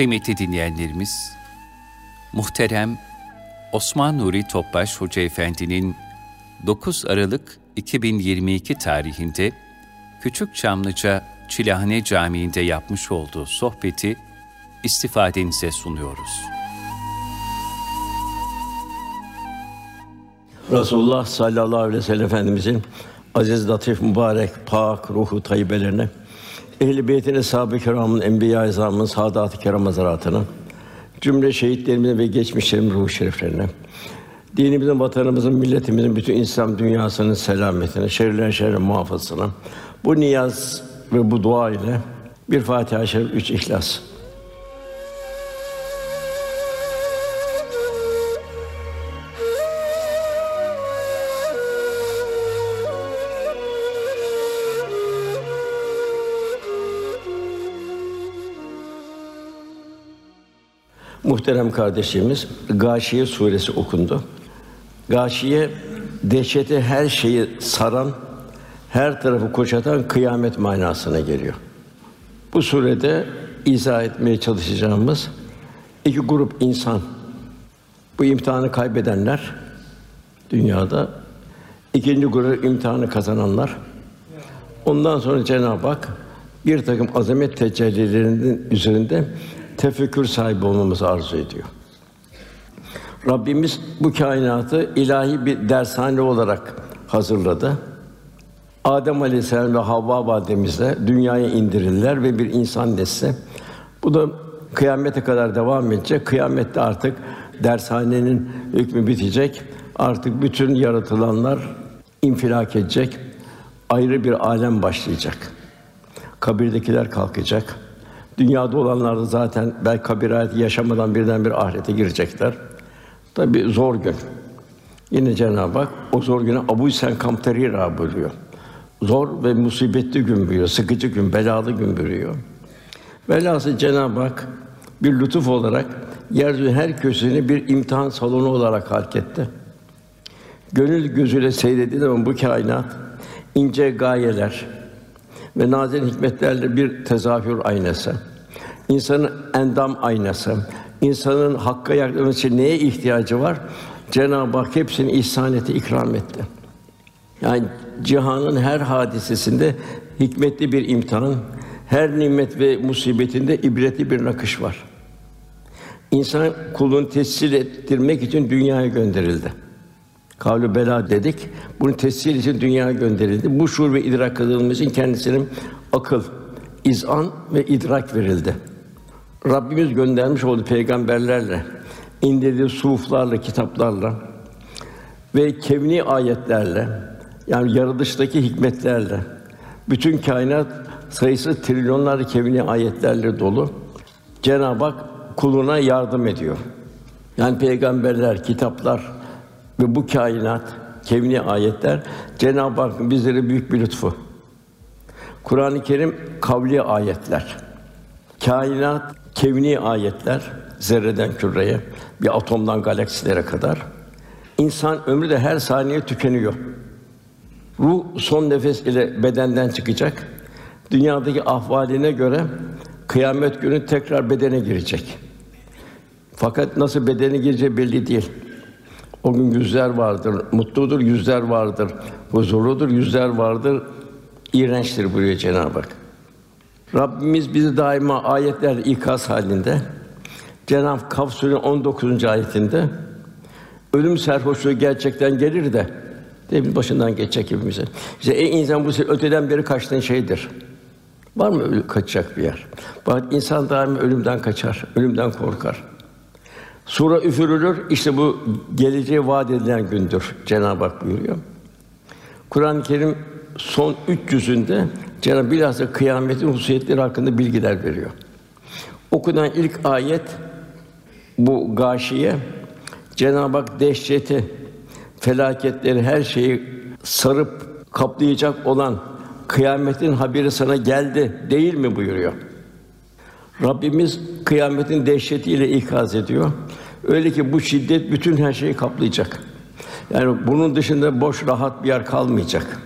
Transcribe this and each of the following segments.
Kıymetli dinleyenlerimiz, muhterem Osman Nuri Topbaş Hoca Efendi'nin 9 Aralık 2022 tarihinde Küçük Çamlıca Çilahane Camii'nde yapmış olduğu sohbeti istifadenize sunuyoruz. Resulullah sallallahu aleyhi ve sellem Efendimizin aziz, latif, mübarek, pak ruhu tayyibelerine, ehl-i beytin, eshab-ı kiramın, enbiya-i izamın, saadat-ı kiram hazaratına, cümle şehitlerimizin ve geçmişlerimizin ruh şeriflerine, dinimizin, vatanımızın, milletimizin, bütün İslam dünyasının selametine, şerrilen şerrin muhafazasına, bu niyaz ve bu dua ile bir Fatiha-i Şerif, üç İhlas. Muhterem kardeşimiz, Gâşiye suresi okundu. Gâşiye dehşeti her şeyi saran, her tarafı kuşatan kıyamet manasına geliyor. Bu surede izah etmeye çalışacağımız iki grup insan. Bu imtihanı kaybedenler dünyada, ikinci grup imtihanı kazananlar. Ondan sonra Cenab-ı Hak bir takım azamet tecellilerinin üzerinde tefekkür sahibi olmamızı arzu ediyor. Rabbimiz bu kainatı ilahi bir dershane olarak hazırladı. Adem Aleyhisselam ve Havva validemizle dünyaya indirirler ve bir insan nesli. Bu da kıyamete kadar devam edecek. Kıyamette artık dershanenin hükmü bitecek. Artık bütün yaratılanlar infilak edecek. Ayrı bir alem başlayacak. Kabirdekiler kalkacak. Dünyada olanlar da zaten belki kabir hayatı yaşamadan birden bir ahirete girecekler. Tabi zor gün. Yine Cenab-ı Hak o zor güne Abu Sen Kamterira buyuruyor. Zor ve musibetli gün buyuruyor, sıkıcı gün, belalı gün buyuruyor. Velhâsıl Cenab-ı Hak bir lütuf olarak yeryüzünün her köşesini bir imtihan salonu olarak halk. Gönül gözüyle seyredildiği zaman bu kainat ince gayeler ve nazik hikmetlerle bir tezahür aynası. İnsanın endam aynası. İnsanın hakka yaklaşması neye ihtiyacı var? Cenab-ı Hak hepsini ihsan etti, ikram etti. Yani cihanın her hadisesinde hikmetli bir imtihan, her nimet ve musibetinde ibretli bir nakış var. İnsan kulunu tesir ettirmek için dünyaya gönderildi. Kavlu bela dedik. Bunu tesir için dünyaya gönderildi. Bu şuur ve idrak kazanılması için kendisinin akıl, izan ve idrak verildi. Rabbimiz göndermiş olduğu peygamberlerle, indirdiği suflarla, kitaplarla ve kevni ayetlerle, yani yaratılıştaki hikmetlerle, bütün kainat sayısı trilyonlarca kevni ayetlerle dolu. Cenab-ı Hak kuluna yardım ediyor. Yani peygamberler, kitaplar ve bu kainat, kevni ayetler Cenab-ı Hakk'ın bizlere büyük bir lütfu. Kur'an-ı Kerim kavli ayetler. Kainat kevni ayetler zerreden küreye, bir atomdan galaksilere kadar. İnsan ömrü de her saniye tükeniyor. Ruh son nefes ile bedenden çıkacak. Dünyadaki ahvaline göre kıyamet günü tekrar bedene girecek. Fakat nasıl bedene gireceği belli değil. O gün yüzler vardır, mutludur, yüzler vardır, huzurludur, yüzler vardır, iğrençtir buyuruyor Cenab-ı Hak. Rabbimiz bizi daima ayetler ikaz halinde Cenab-ı Kaf Sûre 19. ayetinde ölüm serhoşluğu gerçekten gelir de değil başından geçecek hepimize. İşte ey insan bu öteden beri kaçtığın şeydir. Var mı ölü kaçacak bir yer? Bak insan daima ölümden kaçar, ölümden korkar. Sura üfürülür, işte bu geleceğe vaat edilen gündür. Cenab-ı Hak buyuruyor. Kur'an-ı Kerim son üç yüzünde Cenab-ı bilhassa kıyametin hususiyetleri hakkında bilgiler veriyor. Okunan ilk ayet bu gâşiye Cenab-ı Hak dehşeti, felaketleri, her şeyi sarıp kaplayacak olan kıyametin haberi sana geldi değil mi buyuruyor. Rabbimiz kıyametin dehşetiyle ikaz ediyor. Öyle ki bu şiddet bütün her şeyi kaplayacak. Yani bunun dışında boş rahat bir yer kalmayacak.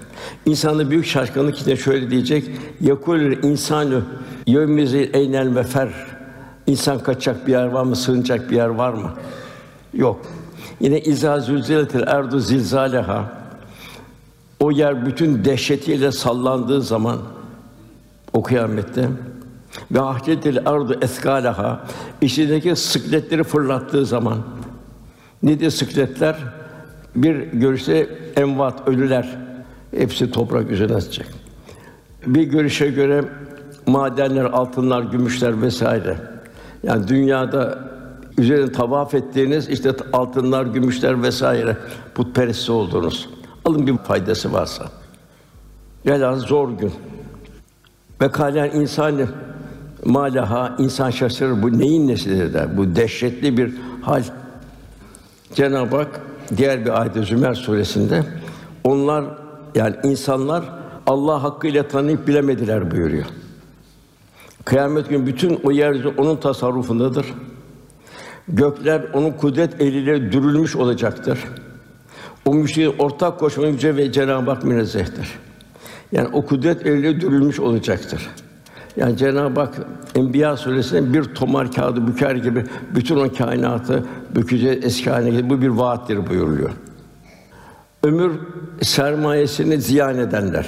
İnsanda büyük şaşkınlık içinde şöyle diyecek: "Yakul insanu yevmizi eynel mefer." İnsan kaçacak bir yer var mı? Sığınacak bir yer var mı? Yok. Yine izâ zülziletil erdu zilzâleha. O yer bütün dehşetiyle sallandığı zaman o kıyamette ve ahdetil ardu eskalaha içindeki sıkletleri fırlattığı zaman nedir sıkletler? Bir görüşte envat ölüler hepsi toprak üzerine atacak. Bir görüşe göre madenler, altınlar, gümüşler vesaire. Yani dünyada üzerine tavaf ettiğiniz işte altınlar, gümüşler vesaire putperest olduğunuz. Alın bir faydası varsa. Velhâsıl zor gün. Ve kâlen insanı malaha insan şaşırır. Bu neyin nesidir der. Bu dehşetli bir hal. Cenab-ı Hak diğer bir ayet Zümer suresinde onlar yani insanlar Allah hakkıyla tanıyıp bilemediler buyuruyor. Kıyamet günü bütün o yeryüzü onun tasarrufundadır. Gökler onun kudret eliyle dürülmüş olacaktır. O müşriğin ortak koşma yüce ve Cenab-ı Hak münezzehtir. Yani o kudret eliyle dürülmüş olacaktır. Yani Cenab-ı Hak Enbiya suresinde bir tomar kağıdı büker gibi bütün o kainatı bükeceğiz eski haline getir. Bu bir vaattir buyuruluyor. Ömür sermayesini ziyan edenler.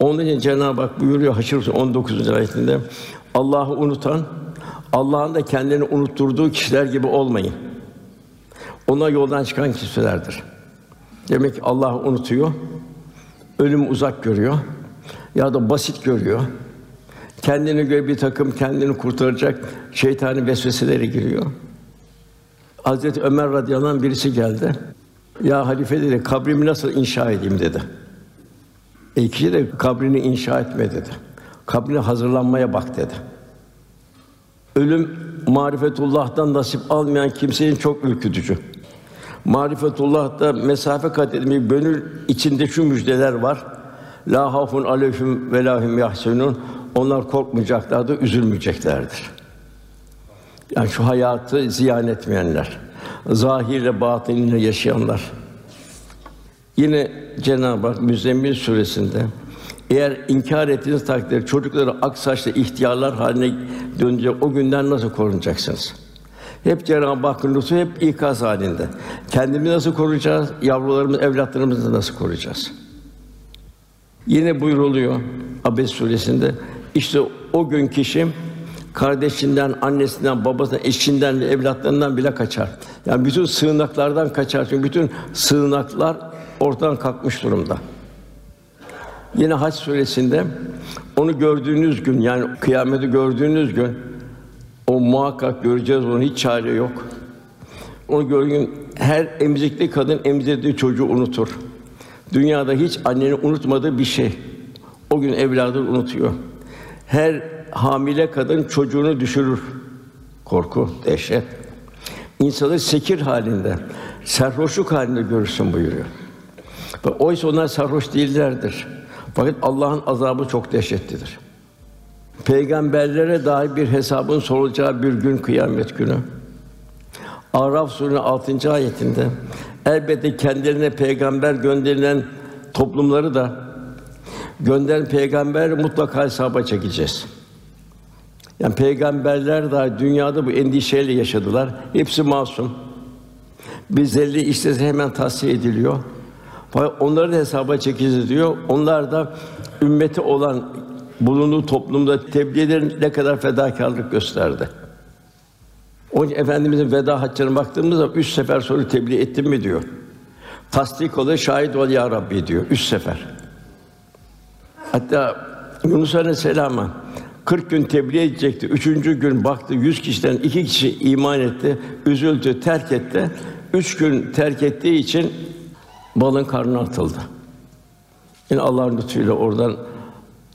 Onun için Cenab-ı Hak buyuruyor Haşr 19. ayetinde Allah'ı unutan, Allah'ın da kendini unutturduğu kişiler gibi olmayın. Ona yoldan çıkan kişilerdir. Demek ki Allah unutuyor, ölüm uzak görüyor ya da basit görüyor. Kendine göre bir takım kendini kurtaracak şeytani vesveseleri giriyor. Hazreti Ömer radıyallahu anh birisi geldi. Ya halife dedi, kabrimi nasıl inşa edeyim dedi. E kişi de kabrini inşa etme dedi. Kabrine hazırlanmaya bak dedi. Ölüm marifetullah'tan nasip almayan kimsenin çok ürkütücü. Marifetullah'ta mesafe kat etmeyi gönül içinde şu müjdeler var. La hafun aleyhim ve lahum yahsunun. Onlar korkmayacaklardır, üzülmeyeceklerdir. Yani şu hayatı ziyan etmeyenler, zahirle batınıyla yaşayanlar. Yine Cenab-ı Hak Müzzemmil suresinde eğer inkar ettiğiniz takdirde çocukları ak saçlı ihtiyarlar haline dönecek o günden nasıl korunacaksınız? Hep Cenab-ı Hakk'ın lütfu hep ikaz halinde. Kendimizi nasıl koruyacağız? Yavrularımız, evlatlarımızı nasıl koruyacağız? Yine buyruluyor Abes suresinde işte o gün kişi kardeşinden, annesinden, babasından, eşinden evlatlarından bile kaçar. Yani bütün sığınaklardan kaçar. Çünkü bütün sığınaklar ortadan kalkmış durumda. Yine Hac suresinde onu gördüğünüz gün yani kıyameti gördüğünüz gün o muhakkak göreceğiz onu hiç çare yok. Onu gördüğün her emzikli kadın emzirdiği çocuğu unutur. Dünyada hiç annenin unutmadığı bir şey. O gün evladını unutuyor. Her hamile kadın çocuğunu düşürür. Korku, dehşet. İnsanı sekir halinde, sarhoşluk halinde görürsün buyuruyor. Ve oysa onlar sarhoş değillerdir. Fakat Allah'ın azabı çok dehşetlidir. Peygamberlere dair bir hesabın sorulacağı bir gün kıyamet günü. Araf suresi 6. ayetinde elbette kendilerine peygamber gönderilen toplumları da gönderen peygamber mutlaka hesaba çekeceğiz. Yani peygamberler da dünyada bu endişeyle yaşadılar. Hepsi masum. Bir zelli istese hemen tahsiye ediliyor. Onları da hesaba çekeceğiz diyor. Onlar da ümmeti olan bulunduğu toplumda tebliğlerin ne kadar fedakarlık gösterdi. Onun için Efendimizin veda haccına baktığımız zaman üç sefer soru tebliğ ettim mi diyor. Tasdik ol, şahit ol ya Rabbi diyor. Üç sefer. Hatta Yunus Aleyhisselam'a 40 gün tebliğ edecekti. Üçüncü gün baktı, yüz kişiden iki kişi iman etti, üzüldü, terk etti. Üç gün terk ettiği için balın karnına atıldı. Yine Allah'ın lütfuyla oradan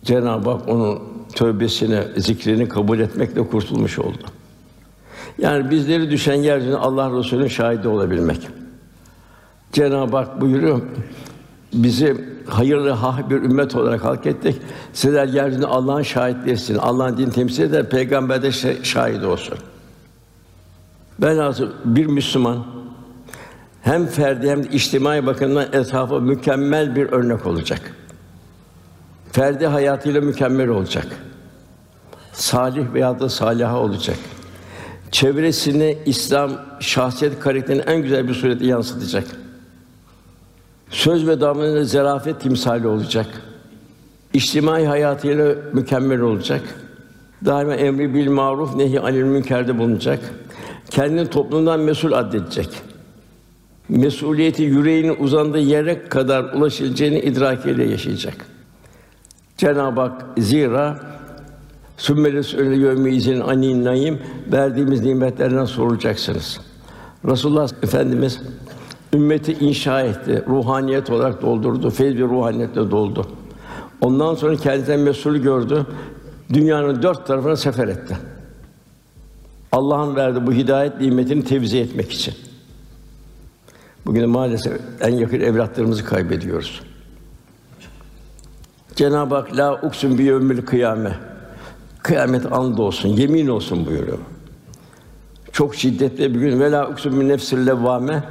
Cenab-ı Hak onun tövbesini, zikrini kabul etmekle kurtulmuş oldu. Yani bizleri düşen yeryüzüne Allah Resulü'nün şahidi olabilmek. Cenab-ı Hak buyuruyor, bizi hayırlı hah bir ümmet olarak halk ettik. Sizler yeryüzünde Allah'ın şahitlerisiniz. Allah'ın din temsil eder, peygamber de şahit olsun. Velhâsıl bir Müslüman hem ferdi hem de içtimai bakımdan etrafa mükemmel bir örnek olacak. Ferdi hayatıyla mükemmel olacak. Salih veya da saliha olacak. çevresine İslam şahsiyet karakterini en güzel bir surette yansıtacak. Söz ve davranışında zarafet timsali olacak. İçtimai hayatıyla mükemmel olacak. Daima emri bil maruf nehi anil münkerde bulunacak. Kendini toplumdan mesul addedecek. Mesuliyeti yüreğinin uzandığı yere kadar ulaşılacağını idrakiyle yaşayacak. Cenab-ı Hak zira Sümmeles öyle yevmeyizin anin naim verdiğimiz nimetlerden sorulacaksınız. Resulullah Efendimiz ümmeti inşa etti, ruhaniyet olarak doldurdu, feyz ve ruhaniyetle doldu. Ondan sonra kendinden mesul gördü, dünyanın dört tarafına sefer etti. Allah'ın verdiği bu hidayet nimetini tevzi etmek için. Bugün maalesef en yakın evlatlarımızı kaybediyoruz. Cenab-ı Hak la uksun bi yevmil kıyame. Kıyamet anında olsun, yemin olsun buyuruyor. Çok şiddetli bir gün. Ve la uksun min nefsil levvame.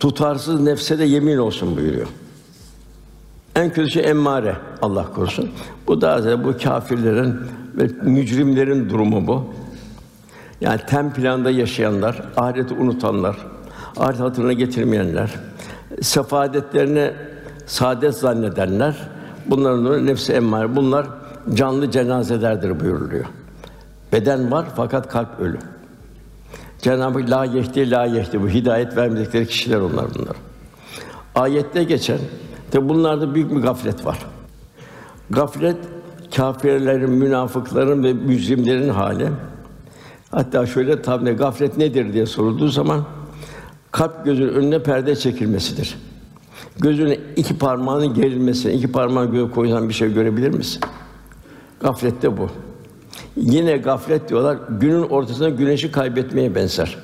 Tutarsız nefse de yemin olsun buyuruyor. En kötüsü emmare Allah korusun. Bu da zaten bu kâfirlerin ve mücrimlerin durumu bu. Yani tem planda yaşayanlar, ahireti unutanlar, ahiret hatırına getirmeyenler, sefadetlerini saadet zannedenler, bunların nefsi emmare. Bunlar canlı cenazelerdir buyuruluyor. Beden var fakat kalp ölü. Cenab-ı la yehdi la yehdi bu hidayet vermedikleri kişiler onlar bunlar. Ayette geçen Tabi bunlarda büyük bir gaflet var. Gaflet kâfirlerin, münafıkların ve mücrimlerin hali. Hatta şöyle tabi gaflet nedir diye sorulduğu zaman kalp gözün önüne perde çekilmesidir. Gözüne iki parmağının gerilmesi, iki parmağını göğe koysan bir şey görebilir misin? Gaflet de bu. Yine gaflet diyorlar, günün ortasında güneşi kaybetmeye benzer.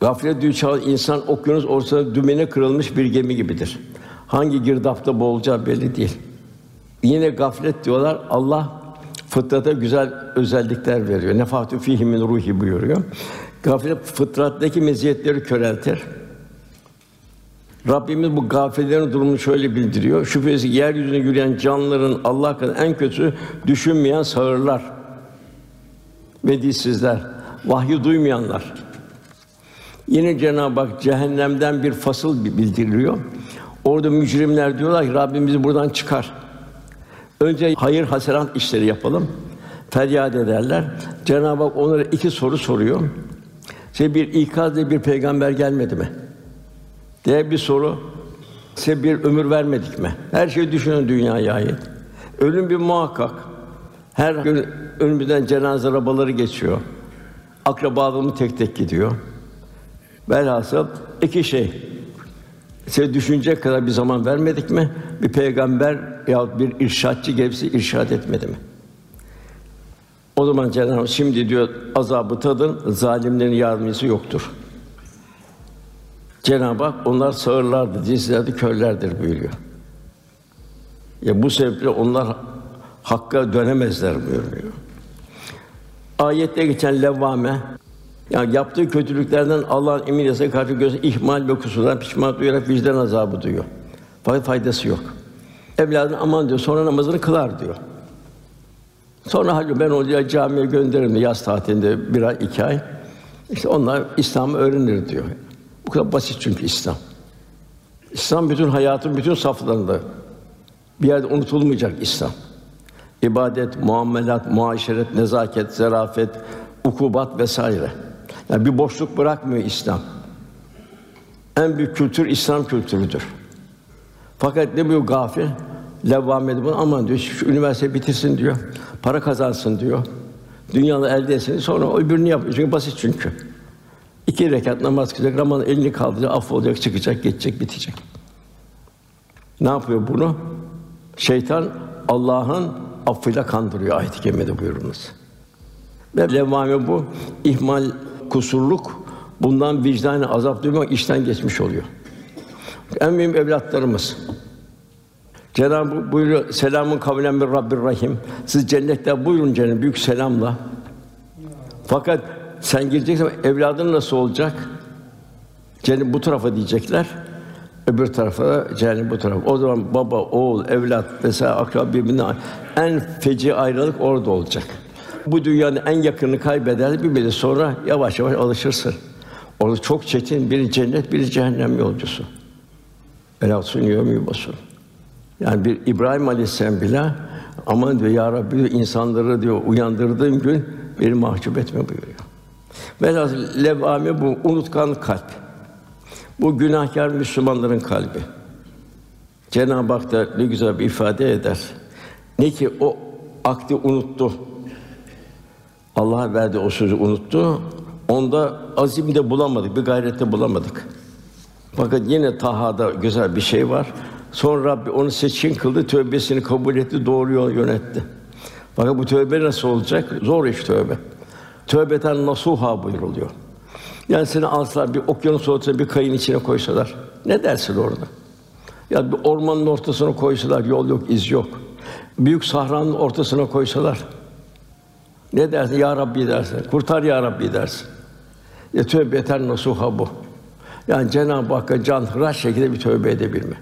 Gaflet düşen insan okyanus ortasında dümene kırılmış bir gemi gibidir. Hangi girdapta boğulacağı belli değil. Yine gaflet diyorlar. Allah fıtrata güzel özellikler veriyor. Nefatü fihi min ruhi buyuruyor. Gaflet fıtrattaki meziyetleri köreltir. Rabbimiz bu gafillerin durumunu şöyle bildiriyor. Şüphesiz yeryüzünde yürüyen canlıların Allah kadar en kötü düşünmeyen sağırlar ve dilsizler, vahyi duymayanlar. Yine Cenab-ı Hak cehennemden bir fasıl bildiriliyor. Orada mücrimler diyorlar ki Rabbim bizi buradan çıkar. Önce hayır hasenat işleri yapalım. Feryat ederler. Cenab-ı Hak onlara iki soru soruyor. Size bir ikaz bir peygamber gelmedi mi? Diye bir soru. Size bir ömür vermedik mi? Her şeyi düşünün dünyaya ait. Ölüm bir muhakkak. Her gün önümüzden cenaze arabaları geçiyor. Akrabalarımız tek tek gidiyor. Velhasıl iki şey. Size düşünecek kadar bir zaman vermedik mi? Bir peygamber ya bir irşatçı gelip irşat etmedi mi? O zaman Cenab-ı şimdi diyor azabı tadın, zalimlerin yardımcısı yoktur. Cenab-ı Hak onlar sağırlardı, cinslerdi, körlerdir buyuruyor. Ya bu sebeple onlar hakka dönemezler buyuruyor. Ayette geçen levvame yani yaptığı kötülüklerden Allah'ın emin yasaya karşı göz ihmal ve kusurdan pişman duyarak vicdan azabı duyuyor. Fakat faydası yok. Evladın aman diyor, sonra namazını kılar diyor. Sonra hadi ben onu camiye gönderirim yaz tatilinde bir ay, iki ay. İşte onlar İslam'ı öğrenir diyor. Bu kadar basit çünkü İslam. İslam bütün hayatın bütün saflarında bir yerde unutulmayacak İslam. İbadet, muamelat, muaşeret, nezaket, zarafet, ukubat vesaire. Yani bir boşluk bırakmıyor İslam. En büyük kültür İslam kültürüdür. Fakat ne bu gafil? Levvam edip aman diyor şu üniversite bitirsin diyor. Para kazansın diyor. Dünyalı elde etsin. Sonra öbürünü yapıyor. Çünkü basit çünkü. İki rekat namaz kılacak, Ramazan elini kaldıracak, affolacak, çıkacak, geçecek, bitecek. Ne yapıyor bunu? Şeytan Allah'ın affıyla kandırıyor ayet-i kerimede buyurunuz. Ve levvame bu ihmal kusurluk bundan vicdanı azap duymak işten geçmiş oluyor. En mühim evlatlarımız. Cenab-ı buyuruyor, selamun kavlen bir Rabbir Rahim. Siz cennette buyurun cennet büyük selamla. Fakat sen gireceksen evladın nasıl olacak? Cennet bu tarafa diyecekler. Öbür tarafa da cehennem bu tarafa. O zaman baba, oğul, evlat vesaire akraba birbirine en feci ayrılık orada olacak. bu dünyanın en yakınını kaybeder, bir müddet sonra yavaş yavaş alışırsın. Orada çok çetin bir cennet, bir cehennem yolcusu. Elasun yevmi basın. Yani bir İbrahim Aleyhisselam bile aman diyor ya Rabbi diyor, insanları diyor uyandırdığım gün beni mahcup etme buyuruyor. Velhâsıl levâmi bu unutkan kalp. Bu günahkar Müslümanların kalbi. Cenab-ı Hak da ne güzel bir ifade eder. Ne ki o akdi unuttu. Allah'a verdi o sözü unuttu. Onda azim de bulamadık, bir gayrette bulamadık. Fakat yine Taha'da güzel bir şey var. Sonra Rabbi onu seçkin kıldı, tövbesini kabul etti, doğru yol yönetti. Fakat bu tövbe nasıl olacak? Zor iş tövbe. Tövbeten nasuha buyuruluyor. Yani seni alsalar bir okyanus ortasına bir kayın içine koysalar ne dersin orada? Ya bir ormanın ortasına koysalar yol yok, iz yok. Büyük sahranın ortasına koysalar ne dersin? Ya Rabbi dersin. Kurtar ya Rabbi dersin. Ya tövbe yeter nasuha bu. Yani Cenab-ı Hakk'a can hıraş şekilde bir tövbe edebilme.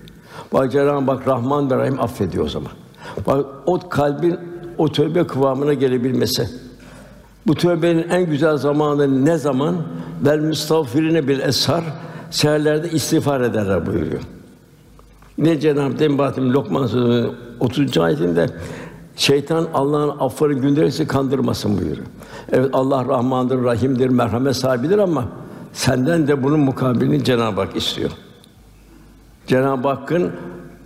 Bak Cenab-ı Hak Rahman ve Rahim affediyor o zaman. Bak o kalbin o tövbe kıvamına gelebilmesi. Bu tövbenin en güzel zamanı ne zaman? Vel müstağfirine bil eshar seherlerde istiğfar ederler buyuruyor. Ne Cenab-ı Dembatim Lokman Suresi'nin 30. ayetinde şeytan Allah'ın affını günderisi kandırmasın buyuruyor. Evet Allah Rahmandır, Rahim'dir, merhamet sahibidir ama senden de bunun mukabilini Cenab-ı Hak istiyor. Cenab-ı Hakk'ın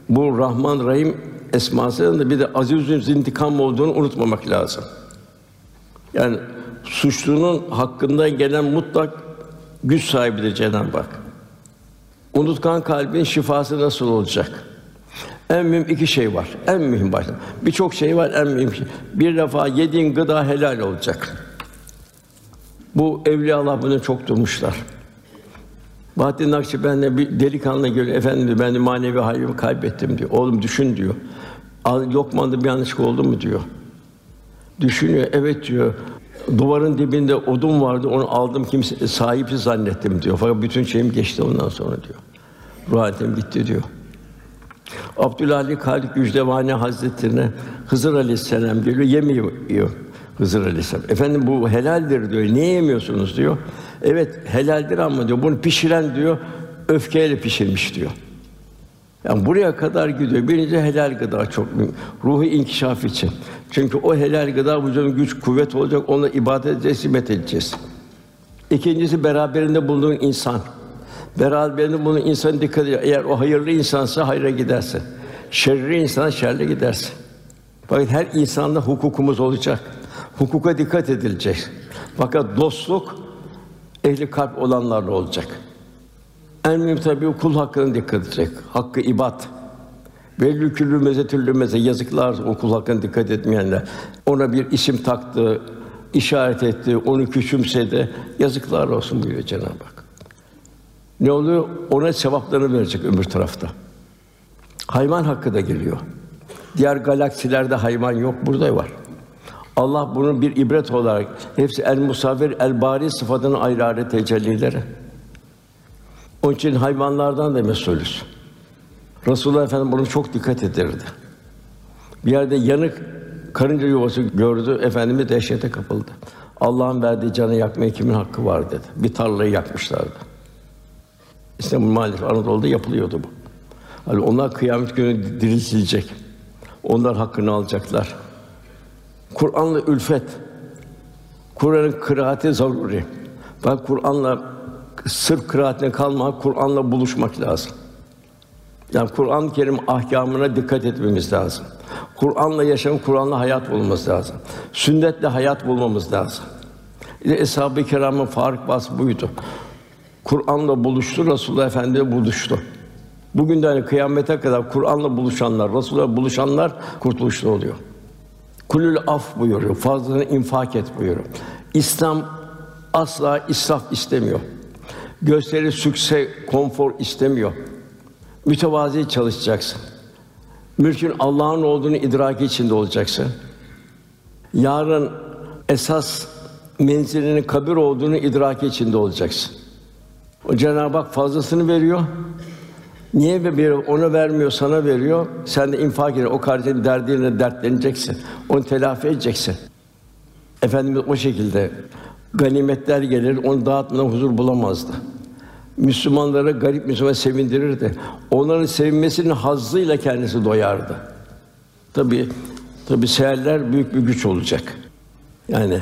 bu Rahman Rahim esmasının da bir de aziz intikam olduğunu unutmamak lazım. Yani suçlunun hakkında gelen mutlak güç sahibidir Cenab-ı Hak. Unutkan kalbin şifası nasıl olacak? En mühim iki şey var. En mühim başta. Birçok şey var en mühim şey. Bir defa yediğin gıda helal olacak. Bu evliya Allah bunu çok durmuşlar. Bahattin Nakşibendi bir delikanlı geliyor. Efendim ben de manevi halimi kaybettim diyor. Oğlum düşün diyor. Lokman'da bir yanlışlık oldu mu diyor. Düşünüyor. Evet diyor. Duvarın dibinde odun vardı. Onu aldım kimse sahipsiz zannettim diyor. Fakat bütün şeyim geçti ondan sonra diyor. Ruh gitti diyor. Abdülhalik Halik Gücdevani Hazretlerine Hızır Aleyhisselam geliyor, yemiyor Hızır Aleyhisselam. Efendim bu helaldir diyor. Niye yemiyorsunuz diyor. Evet helaldir ama diyor. Bunu pişiren diyor öfkeyle pişirmiş diyor. Yani buraya kadar gidiyor. Birinci helal gıda çok mühim. Ruhu inkişaf için. Çünkü o helal gıda vücudun güç, kuvvet olacak. Ona ibadet edeceğiz, hizmet edeceğiz. İkincisi beraberinde bulunduğun insan. Beraberinde bulunan insan dikkat ediyor. Eğer o hayırlı insansa hayra gidersin. Şerri insan şerle gidersin. Fakat her insanda hukukumuz olacak. Hukuka dikkat edilecek. Fakat dostluk ehli kalp olanlarla olacak. En mühim tabii kul hakkına dikkat edecek. Hakkı ibad. Ve küllü mezetüllü meze yazıklar o kul hakkına dikkat etmeyenler. Ona bir isim taktı, işaret etti, onu küçümsedi. Yazıklar olsun buyuruyor Cenab-ı Hak. Ne oluyor? Ona sevaplarını verecek öbür tarafta. Hayvan hakkı da geliyor. Diğer galaksilerde hayvan yok, burada var. Allah bunun bir ibret olarak hepsi el musavir el bari sıfatının ayrı ayrı tecellileri. Onun için hayvanlardan da mesulüz. Resulullah Efendimiz bunu çok dikkat ederdi. Bir yerde yanık karınca yuvası gördü, Efendimiz dehşete kapıldı. Allah'ın verdiği canı yakmaya kimin hakkı var dedi. Bir tarlayı yakmışlardı. İstanbul maalesef Anadolu'da yapılıyordu bu. Yani onlar kıyamet günü diriltilecek. Onlar hakkını alacaklar. Kur'an'la ülfet. Kur'an'ın kıraati zaruri. Bak Kur'an'la sırf kıraatine kalmak, Kur'an'la buluşmak lazım. Yani Kur'an-ı Kerim ahkamına dikkat etmemiz lazım. Kur'an'la yaşam, Kur'an'la hayat bulmamız lazım. Sünnetle hayat bulmamız lazım. İşte Eshab-ı Kiram'ın Faruk Bas buydu. Kur'an'la buluştu, Resulullah Efendimizle buluştu. Bugün de hani kıyamete kadar Kur'an'la buluşanlar, Resulullah buluşanlar kurtuluşlu oluyor. Kulül af buyuruyor, fazlasını infak et buyuruyor. İslam asla israf istemiyor. Gösteri, sükse, konfor istemiyor. Mütevazi çalışacaksın. Mülkün Allah'ın olduğunu idraki içinde olacaksın. Yarın esas menzilinin kabir olduğunu idraki içinde olacaksın. O Cenab-ı Hak fazlasını veriyor. Niye veriyor? Ona vermiyor, sana veriyor. Sen de infak edin. O kardeşin derdine dertleneceksin. Onu telafi edeceksin. Efendimiz o şekilde ganimetler gelir, onu dağıtmadan huzur bulamazdı. Müslümanları garip Müslüman sevindirirdi. Onların sevinmesinin hazzıyla kendisi doyardı. Tabi tabi seherler büyük bir güç olacak. Yani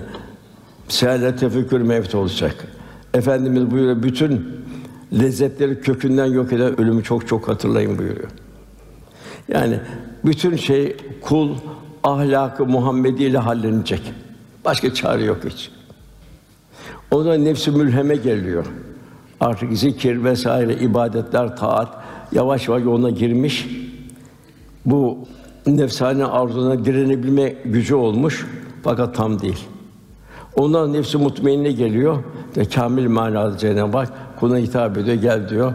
seherler tefekkür mevt olacak. Efendimiz buyuruyor bütün lezzetleri kökünden yok eden ölümü çok çok hatırlayın buyuruyor. Yani bütün şey kul ahlakı Muhammedi ile hallenecek. Başka çare yok hiç. O da nefsi mülheme geliyor. Artık zikir vesaire ibadetler, taat yavaş yavaş yoluna girmiş. Bu nefsane arzuna direnebilme gücü olmuş fakat tam değil. Ondan nefsi mutmainne geliyor. De kamil manada Cenab-ı Hak kuluna hitap ediyor. Gel diyor.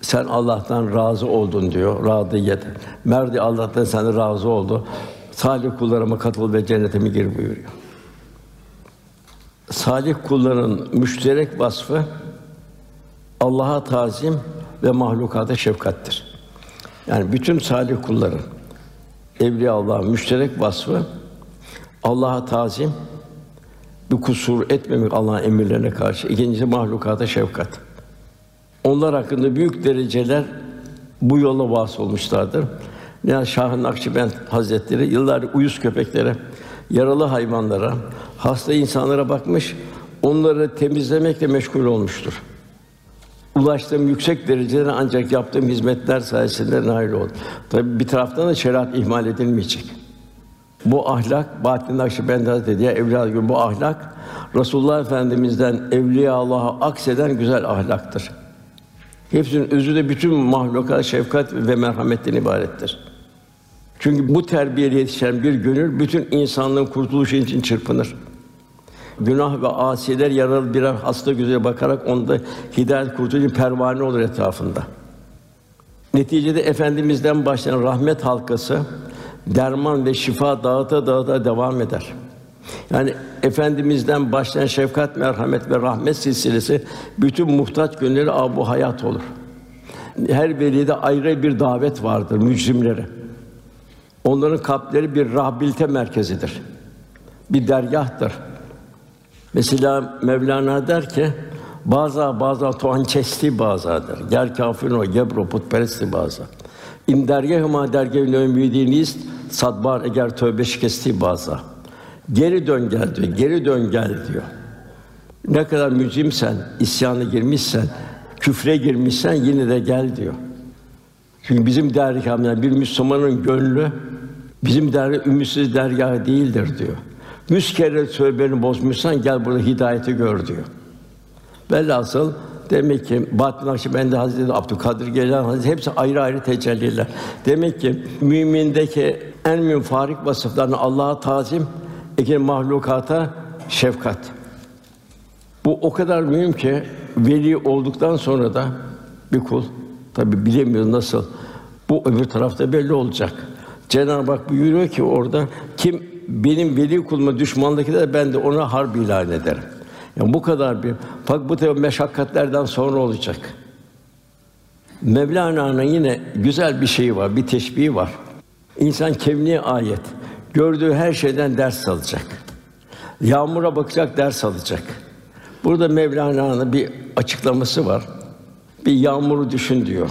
Sen Allah'tan razı oldun diyor. Radiyet. Merdi Allah'tan sen razı oldu. Salih kullarıma katıl ve cennetime gir buyuruyor. Salih kulların müşterek vasfı Allah'a tazim ve mahlukata şefkattir. Yani bütün salih kulların evliya Allah müşterek vasfı Allah'a tazim, bir kusur etmemek Allah'ın emirlerine karşı. İkincisi mahlukata şefkat. Onlar hakkında büyük dereceler bu yola vasıl olmuşlardır. Yani Şah-ı Nakşibend Hazretleri yıllar uyuz köpeklere, yaralı hayvanlara, hasta insanlara bakmış, onları temizlemekle meşgul olmuştur. Ulaştığım yüksek derecelere ancak yaptığım hizmetler sayesinde nail oldum. Tabi bir taraftan da şeriat ihmal edilmeyecek. Bu ahlak Bahattin Nakşibendi Hazretleri diye evliya gibi bu ahlak Resulullah Efendimizden evliya Allah'a akseden güzel ahlaktır. Hepsinin özü de bütün mahluka şefkat ve merhametten ibarettir. Çünkü bu terbiyeli yetişen bir gönül bütün insanlığın kurtuluşu için çırpınır. Günah ve asiler yaralı birer hasta gözüyle bakarak onda hidayet kurtulucu pervane olur etrafında. Neticede efendimizden başlayan rahmet halkası derman ve şifa dağıta dağıta devam eder. Yani efendimizden başlayan şefkat, merhamet ve rahmet silsilesi bütün muhtaç gönülleri abu hayat olur. Her velide ayrı bir davet vardır mücrimlere. Onların kalpleri bir rahbilte merkezidir. Bir dergahtır. Mesela Mevlana der ki bazı bazı tuan çesti bazadır. Ger kafirin o gebro putperesti bazı. İm dergahıma dergâh ümidiniz sadbar eğer tövbe şikesti bazı. Geri dön gel diyor. Geri dön gel diyor. Ne kadar mücrimsen, isyana girmişsen, küfre girmişsen yine de gel diyor. Çünkü bizim dergâhımızda bir Müslümanın gönlü bizim dergâh ümitsiz dergâh değildir diyor. Yüz kere tövbeni bozmuşsan gel burada hidayeti gör diyor. Velhasıl demek ki Bahattin Nakşibendi Hazretleri, Abdülkadir Geylani Hazretleri hepsi ayrı ayrı tecelliler. Demek ki mümindeki en münfarik vasıflarını Allah'a tazim, iki mahlukata şefkat. Bu o kadar mühim ki veli olduktan sonra da bir kul tabi bilemiyor nasıl bu öbür tarafta belli olacak. Cenab-ı Hak buyuruyor ki orada kim benim veli kuluma düşmanlık eder ben de ona harp ilan ederim. Yani bu kadar bir bak bu tabi meşakkatlerden sonra olacak. Mevlana'nın yine güzel bir şeyi var, bir teşbihi var. İnsan kevni ayet. Gördüğü her şeyden ders alacak. Yağmura bakacak, ders alacak. Burada Mevlana'nın bir açıklaması var. Bir yağmuru düşün diyor.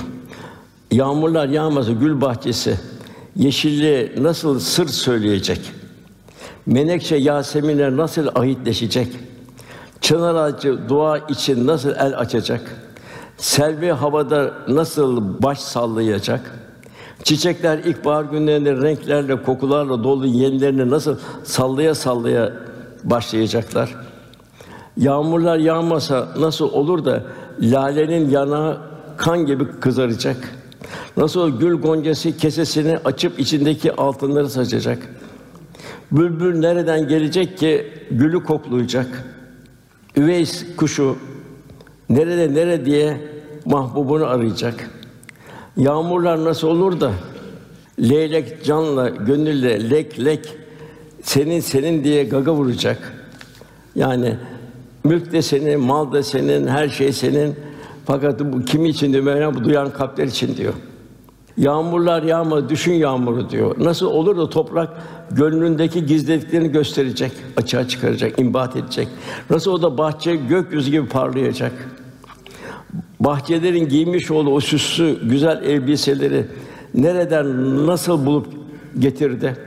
Yağmurlar yağmasa gül bahçesi yeşilliğe nasıl sır söyleyecek? Menekşe Yasemin'e nasıl ahitleşecek? Çınar ağacı dua için nasıl el açacak? Selvi havada nasıl baş sallayacak? Çiçekler ilkbahar günlerinde renklerle, kokularla dolu yenilerini nasıl sallaya sallaya başlayacaklar? Yağmurlar yağmasa nasıl olur da lalenin yanağı kan gibi kızaracak? Nasıl gül goncası kesesini açıp içindeki altınları saçacak? Bülbül nereden gelecek ki gülü koklayacak? Üveys kuşu nerede nere diye mahbubunu arayacak. Yağmurlar nasıl olur da leylek canla gönülle lek lek senin senin diye gaga vuracak. Yani mülk de senin, mal da senin, her şey senin. Fakat bu kim için diyor Mevlam bu duyan kalpler için diyor. Yağmurlar yağma, düşün yağmuru diyor. Nasıl olur da toprak gönlündeki gizlediklerini gösterecek, açığa çıkaracak, imbat edecek. Nasıl o da bahçe gökyüzü gibi parlayacak. Bahçelerin giymiş olduğu o süslü güzel elbiseleri nereden nasıl bulup getirdi?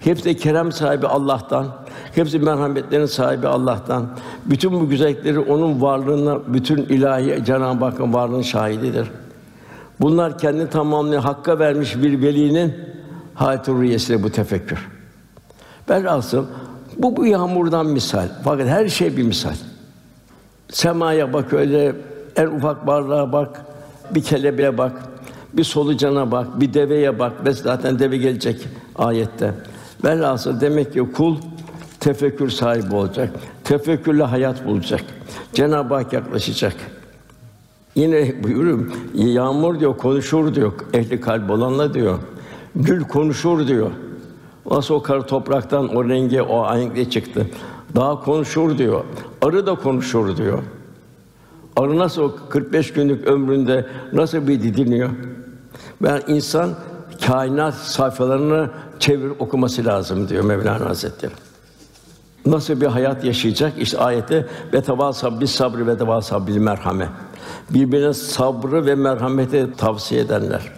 Hepsi kerem sahibi Allah'tan, hepsi merhametlerin sahibi Allah'tan. Bütün bu güzellikleri onun varlığına, bütün ilahi Cenab-ı Hakk'ın varlığının şahididir. Bunlar kendi tamamını hakka vermiş bir velinin hayat rüyesiyle bu tefekkür. Velhasıl bu bu yağmurdan misal. Fakat her şey bir misal. Semaya bak öyle, en ufak varlığa bak, bir kelebeğe bak, bir solucana bak, bir deveye bak ve zaten deve gelecek ayette. Velhasıl demek ki kul tefekkür sahibi olacak. Tefekkürle hayat bulacak. Cenab-ı Hak yaklaşacak. Yine buyuruyorum, yağmur diyor, konuşur diyor, ehli kalp olanla diyor. Gül konuşur diyor. Nasıl o kar topraktan o renge, o ahenkle çıktı. Daha konuşur diyor. Arı da konuşur diyor. Arı nasıl o 45 günlük ömründe nasıl bir didiniyor? Ben insan kainat sayfalarını çevir okuması lazım diyor Mevlana Hazretleri. Nasıl bir hayat yaşayacak? İşte ayette ve tevasab bis sabri ve tevasab bil merhame. Birbirine sabrı ve merhameti tavsiye edenler.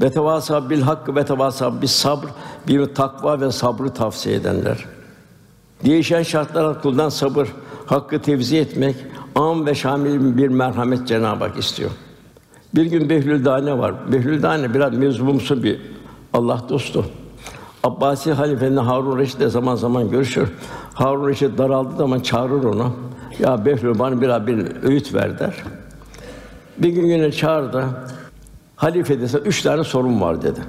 Ve tevasab bil hakkı ve tevasab bis sabr. Bir takva ve sabrı tavsiye edenler. Değişen şartlar kuldan sabır, hakkı tevzi etmek, am ve şamil bir merhamet Cenab-ı Hak istiyor. Bir gün Behlül Dane var. Behlül Dane biraz mezbumsu bir Allah dostu. Abbasi halifenin Harun Reşit de zaman zaman görüşür. Harun Reşit daraldığı zaman çağırır onu. Ya Behlül bana biraz bir öğüt ver der. Bir gün yine çağırdı. Halife dese üç tane sorun var dedi.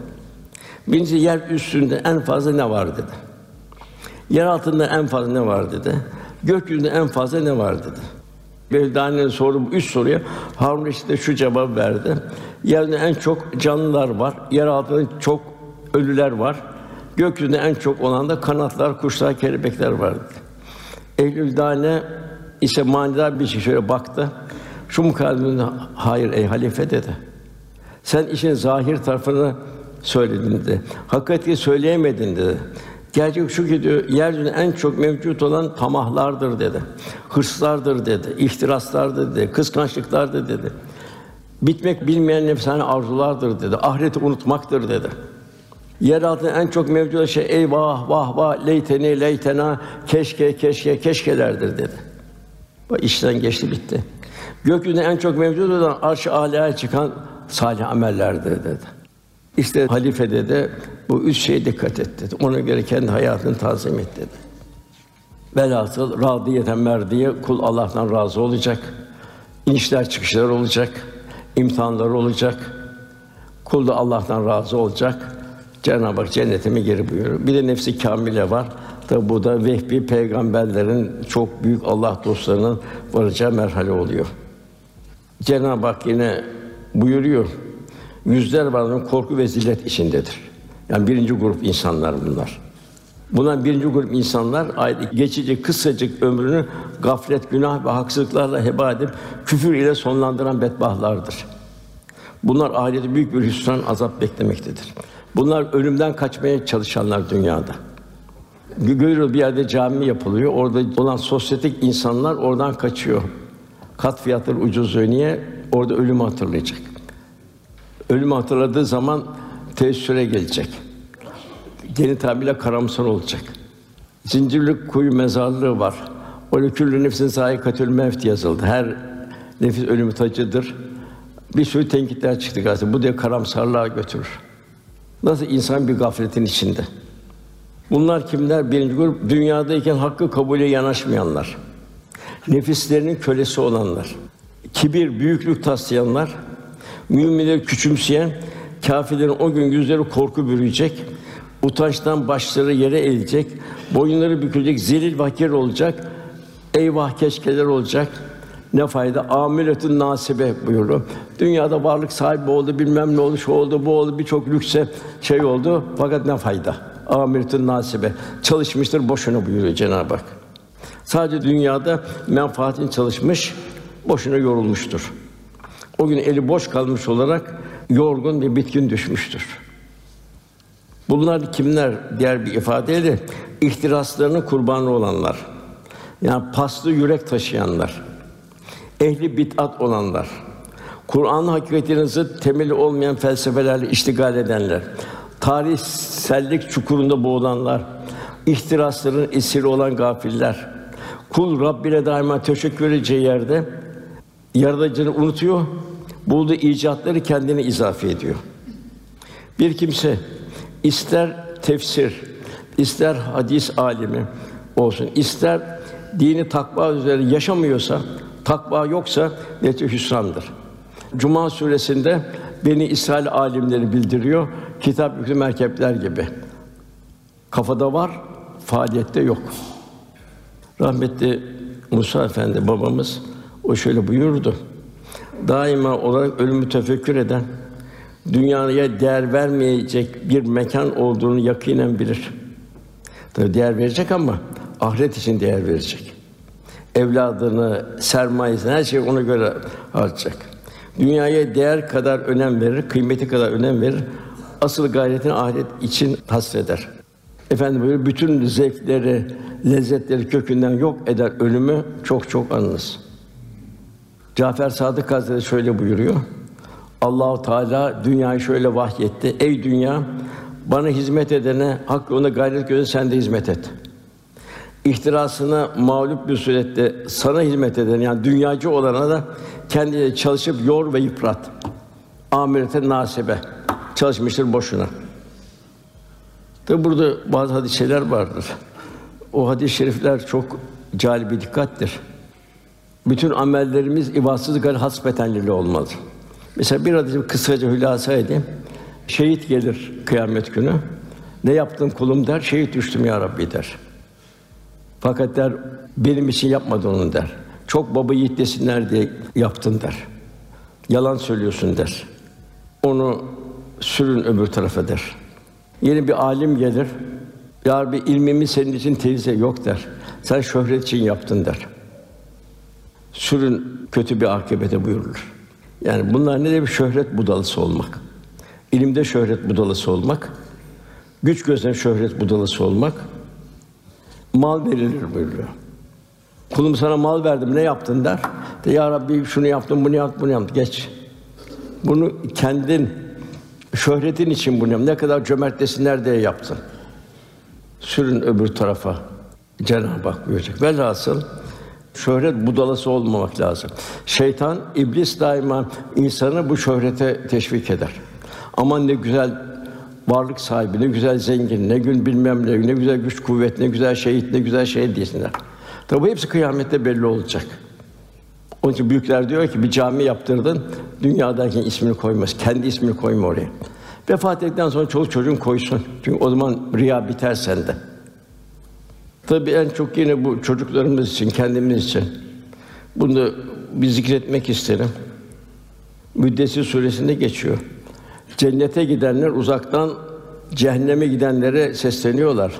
Birincisi yer üstünde en fazla ne var dedi. Yer altında en fazla ne var dedi. Gökyüzünde en fazla ne var dedi. Sorduğu bu üç soruya Harun Reşit de şu cevap verdi. Yerde en çok canlılar var, yer altında çok ölüler var. Gökyüzünde en çok olan da kanatlar, kuşlar, kelebekler var dedi. Eylül Dane ise manidar bir şey şöyle baktı. Şu mukademinde hayır ey halife dedi. Sen işin zahir tarafını söyledin dedi. Hakikati söyleyemedin dedi. Gerçek şu ki diyor, yeryüzünde en çok mevcut olan tamahlardır dedi. Hırslardır dedi, ihtiraslardır dedi, kıskançlıklardır dedi. Bitmek bilmeyen nefsane arzulardır dedi. Ahireti unutmaktır dedi. Yer altında en çok mevcut olan şey eyvah vah vah leyteni leytena keşke keşke keşkelerdir dedi. Bu işten geçti bitti. Gökyüzünde en çok mevcut olan arş-ı alaya çıkan salih amellerdir dedi. İşte halife dedi, bu üç şeye dikkat et dedi. Ona göre kendi hayatını tanzim et dedi. Velhasıl radiyeten merdiye kul Allah'tan razı olacak. İnişler çıkışlar olacak. imtihanlar olacak. Kul da Allah'tan razı olacak. Cenab-ı Hak cennetime geri buyuruyor. Bir de nefsi kamile var. Tabi bu da vehbi peygamberlerin çok büyük Allah dostlarının varacağı merhale oluyor. Cenab-ı Hak yine buyuruyor. Yüzler varlığın korku ve zillet içindedir. Yani birinci grup insanlar bunlar. Bunlar birinci grup insanlar geçici kısacık ömrünü gaflet, günah ve haksızlıklarla heba edip küfür ile sonlandıran bedbahtlardır. Bunlar ahirette büyük bir hüsran, azap beklemektedir. Bunlar ölümden kaçmaya çalışanlar dünyada. Görüyoruz bir yerde cami yapılıyor. Orada olan sosyetik insanlar oradan kaçıyor. Kat fiyatları ucuz niye? Orada ölümü hatırlayacak. Ölümü hatırladığı zaman teessüre gelecek. Yeni tabirle karamsar olacak. Zincirlik kuyu mezarlığı var. Orada küllü nefsin zâikatül mevt yazıldı. Her nefis ölümü tacıdır. Bir sürü tenkitler çıktı gazete. Bu diye karamsarlığa götürür. Nasıl insan bir gafletin içinde. Bunlar kimler? Birinci grup dünyadayken hakkı kabule yanaşmayanlar. Nefislerinin kölesi olanlar. Kibir, büyüklük taslayanlar, müminleri küçümseyen, kâfirlerin o gün yüzleri korku bürüyecek, utançtan başları yere eğilecek, boyunları bükülecek, zelil vakir olacak, eyvah keşkeler olacak. Ne fayda? Amiletün nasibe buyuruyor. Dünyada varlık sahibi oldu, bilmem ne oldu, şu oldu, bu oldu, birçok lükse şey oldu. Fakat ne fayda? Amiletün nasibe. Çalışmıştır boşuna buyuruyor Cenab-ı Hak. Sadece dünyada menfaatin çalışmış, boşuna yorulmuştur. O gün eli boş kalmış olarak yorgun ve bitkin düşmüştür. Bunlar kimler? Diğer bir ifadeyle ihtiraslarının kurbanı olanlar. Yani paslı yürek taşıyanlar, ehli bid'at olanlar, Kur'an hakikatinin zıt temeli olmayan felsefelerle iştigal edenler, tarihsellik çukurunda boğulanlar, ihtirasların esiri olan gafiller, kul Rabbine daima teşekkür edeceği yerde yaratıcını unutuyor, bulduğu icatları kendine izafe ediyor. Bir kimse ister tefsir, ister hadis alimi olsun, ister dini takva üzere yaşamıyorsa, takva yoksa neti hüsrandır. Cuma suresinde Beni İsrail alimleri bildiriyor. Kitap yüklü merkepler gibi. Kafada var, faaliyette yok. Rahmetli Musa Efendi babamız o şöyle buyurdu. Daima olarak ölümü tefekkür eden, dünyaya değer vermeyecek bir mekan olduğunu yakinen bilir. Tabii değer verecek ama ahiret için değer verecek. Evladını, sermayesini, her şeyi ona göre harcayacak. Dünyaya değer kadar önem verir, kıymeti kadar önem verir. Asıl gayretini ahiret için hasreder. Efendim böyle bütün zevkleri, lezzetleri kökünden yok eder ölümü çok çok anınız. Cafer Sadık Hazretleri şöyle buyuruyor. Allahu Teala dünyayı şöyle vahyetti. Ey dünya, bana hizmet edene hak yolunda gayret göster sen de hizmet et. İhtirasına mağlup bir surette sana hizmet eden yani dünyacı olana da kendine çalışıp yor ve yıprat. Amirete nasibe. Çalışmıştır boşuna. Tabi burada bazı hadis şeyler vardır. O hadis-i şerifler çok cali bir dikkattir. Bütün amellerimiz ibadsız gal hasbetenliği olmaz. Mesela bir hadisi kısaca hülasa edeyim. Şehit gelir kıyamet günü. Ne yaptın kulum der, şehit düştüm ya Rabbi der. Fakat der, benim için yapmadın onu der. Çok baba yiğit desinler diye yaptın der. Yalan söylüyorsun der. Onu sürün öbür tarafa der. Yeni bir alim gelir. Ya Rabbi ilmimi senin için teyze yok der. Sen şöhret için yaptın der. Sürün kötü bir akibete buyurulur. Yani bunlar ne demek? Şöhret budalısı olmak. İlimde şöhret budalısı olmak, güç gözden şöhret budalısı olmak, mal verilir buyuruyor. Kulum sana mal verdim, ne yaptın der. De, ya Rabbi şunu yaptım, bunu yaptım, bunu yaptım. Geç. Bunu kendin şöhretin için bunu yaptın. Ne kadar cömert desinler diye yaptın. Sürün öbür tarafa. Cenab-ı Hak buyuracak. Velhasıl şöhret budalası olmamak lazım. Şeytan, iblis daima insanı bu şöhrete teşvik eder. Aman ne güzel varlık sahibi, ne güzel zengin, ne gün bilmem ne, ne güzel güç kuvvet, ne güzel şehit, ne güzel şey desinler. Tabi hepsi kıyamette belli olacak. Onun için büyükler diyor ki bir cami yaptırdın, dünyadaki ismini koymaz, kendi ismini koyma oraya. Vefat ettikten sonra çoluk çocuğun koysun. Çünkü o zaman riya biter sende. Tabii en çok yine bu çocuklarımız için, kendimiz için. Bunu bir zikretmek isterim. Müddessir suresinde geçiyor. Cennete gidenler uzaktan cehenneme gidenlere sesleniyorlar.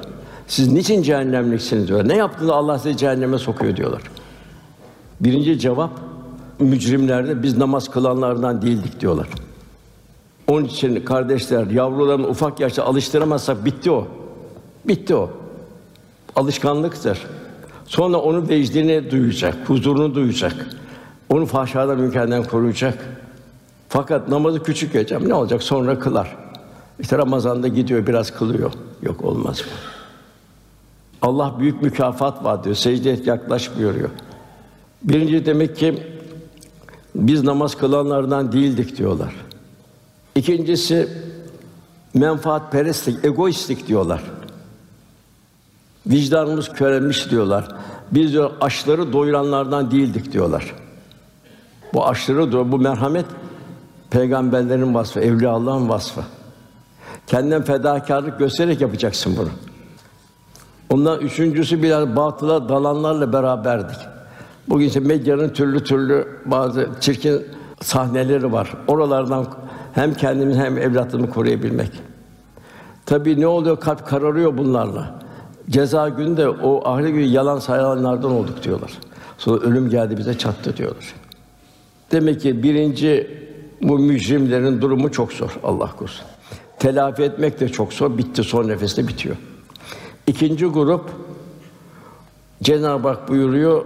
Siz niçin cehennemliksiniz diyor. Ne yaptığında Allah sizi cehenneme sokuyor diyorlar. Birinci cevap mücrimlerde biz namaz kılanlardan değildik diyorlar. Onun için kardeşler yavrularını ufak yaşta alıştıramazsak bitti o. Bitti o. Alışkanlıktır. Sonra onu vecdini duyacak, huzurunu duyacak. Onu fahşadan münkerden koruyacak. Fakat namazı küçük hocam ne olacak sonra kılar. İşte Ramazan'da gidiyor biraz kılıyor. Yok olmaz bu. Allah büyük mükafat var diyor. Secde et yaklaş buyuruyor. Birinci demek ki biz namaz kılanlardan değildik diyorlar. İkincisi menfaat perestlik, egoistlik diyorlar. Vicdanımız körelmiş diyorlar. Biz diyor açları doyuranlardan değildik diyorlar. Bu açları doyur, bu merhamet peygamberlerin vasfı, evliya Allah'ın vasfı. Kendinden fedakarlık göstererek yapacaksın bunu. Ondan üçüncüsü biraz batıla dalanlarla beraberdik. Bugün işte medyanın türlü türlü bazı çirkin sahneleri var. Oralardan hem kendimizi hem evlatlarımı koruyabilmek. Tabii ne oluyor? Kalp kararıyor bunlarla. Ceza günde o ahiret günü yalan sayanlardan olduk diyorlar. Sonra ölüm geldi bize çattı diyorlar. Demek ki birinci bu mücrimlerin durumu çok zor Allah korusun. Telafi etmek de çok zor. Bitti son nefeste bitiyor. İkinci grup Cenab-ı Hak buyuruyor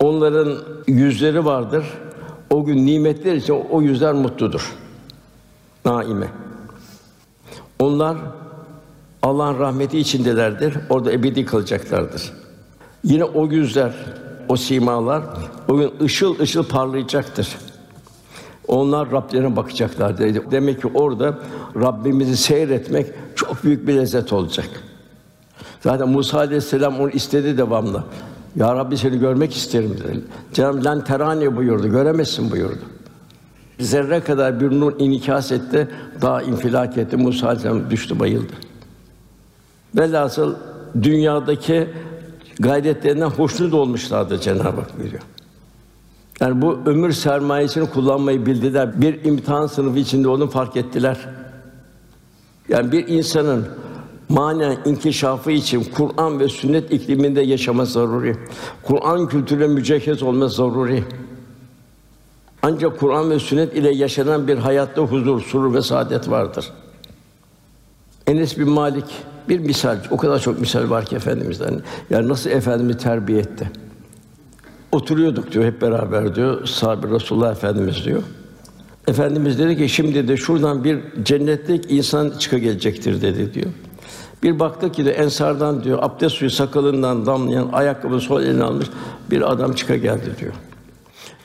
onların yüzleri vardır. O gün nimetler için o yüzler mutludur. Naime. Onlar Allah'ın rahmeti içindelerdir. Orada ebedi kalacaklardır. Yine o yüzler, o simalar o gün ışıl ışıl parlayacaktır. Onlar Rablerine bakacaklar dedi. Demek ki orada Rabbimizi seyretmek çok büyük bir lezzet olacak. Zaten Musa aleyhisselam onu istedi devamlı. Ya Rabbi seni görmek isterim dedi. Cenab-ı Lan terani buyurdu. Göremezsin buyurdu. Zerre kadar bir nur inikas etti, daha infilak etti. Musa aleyhisselam düştü, bayıldı. Velhasıl dünyadaki gayretlerinden hoşnut olmuşlardı Cenab-ı Hak buyuruyor. Yani bu ömür sermayesini kullanmayı bildiler. Bir imtihan sınıfı içinde onu fark ettiler. Yani bir insanın manen inkişafı için Kur'an ve sünnet ikliminde yaşaması zaruri. Kur'an kültürüne mücehhez olması zaruri. Ancak Kur'an ve sünnet ile yaşanan bir hayatta huzur, surur ve saadet vardır. Enes bin Malik bir misal, o kadar çok misal var ki efendimizden. Yani nasıl efendimi terbiye etti. Oturuyorduk diyor hep beraber diyor. Sahabe Resulullah Efendimiz diyor. Efendimiz dedi ki şimdi de şuradan bir cennetlik insan çıka gelecektir dedi diyor. Bir baktık ki de ensardan diyor abdest suyu sakalından damlayan ayakkabı sol eline almış bir adam çıka geldi diyor.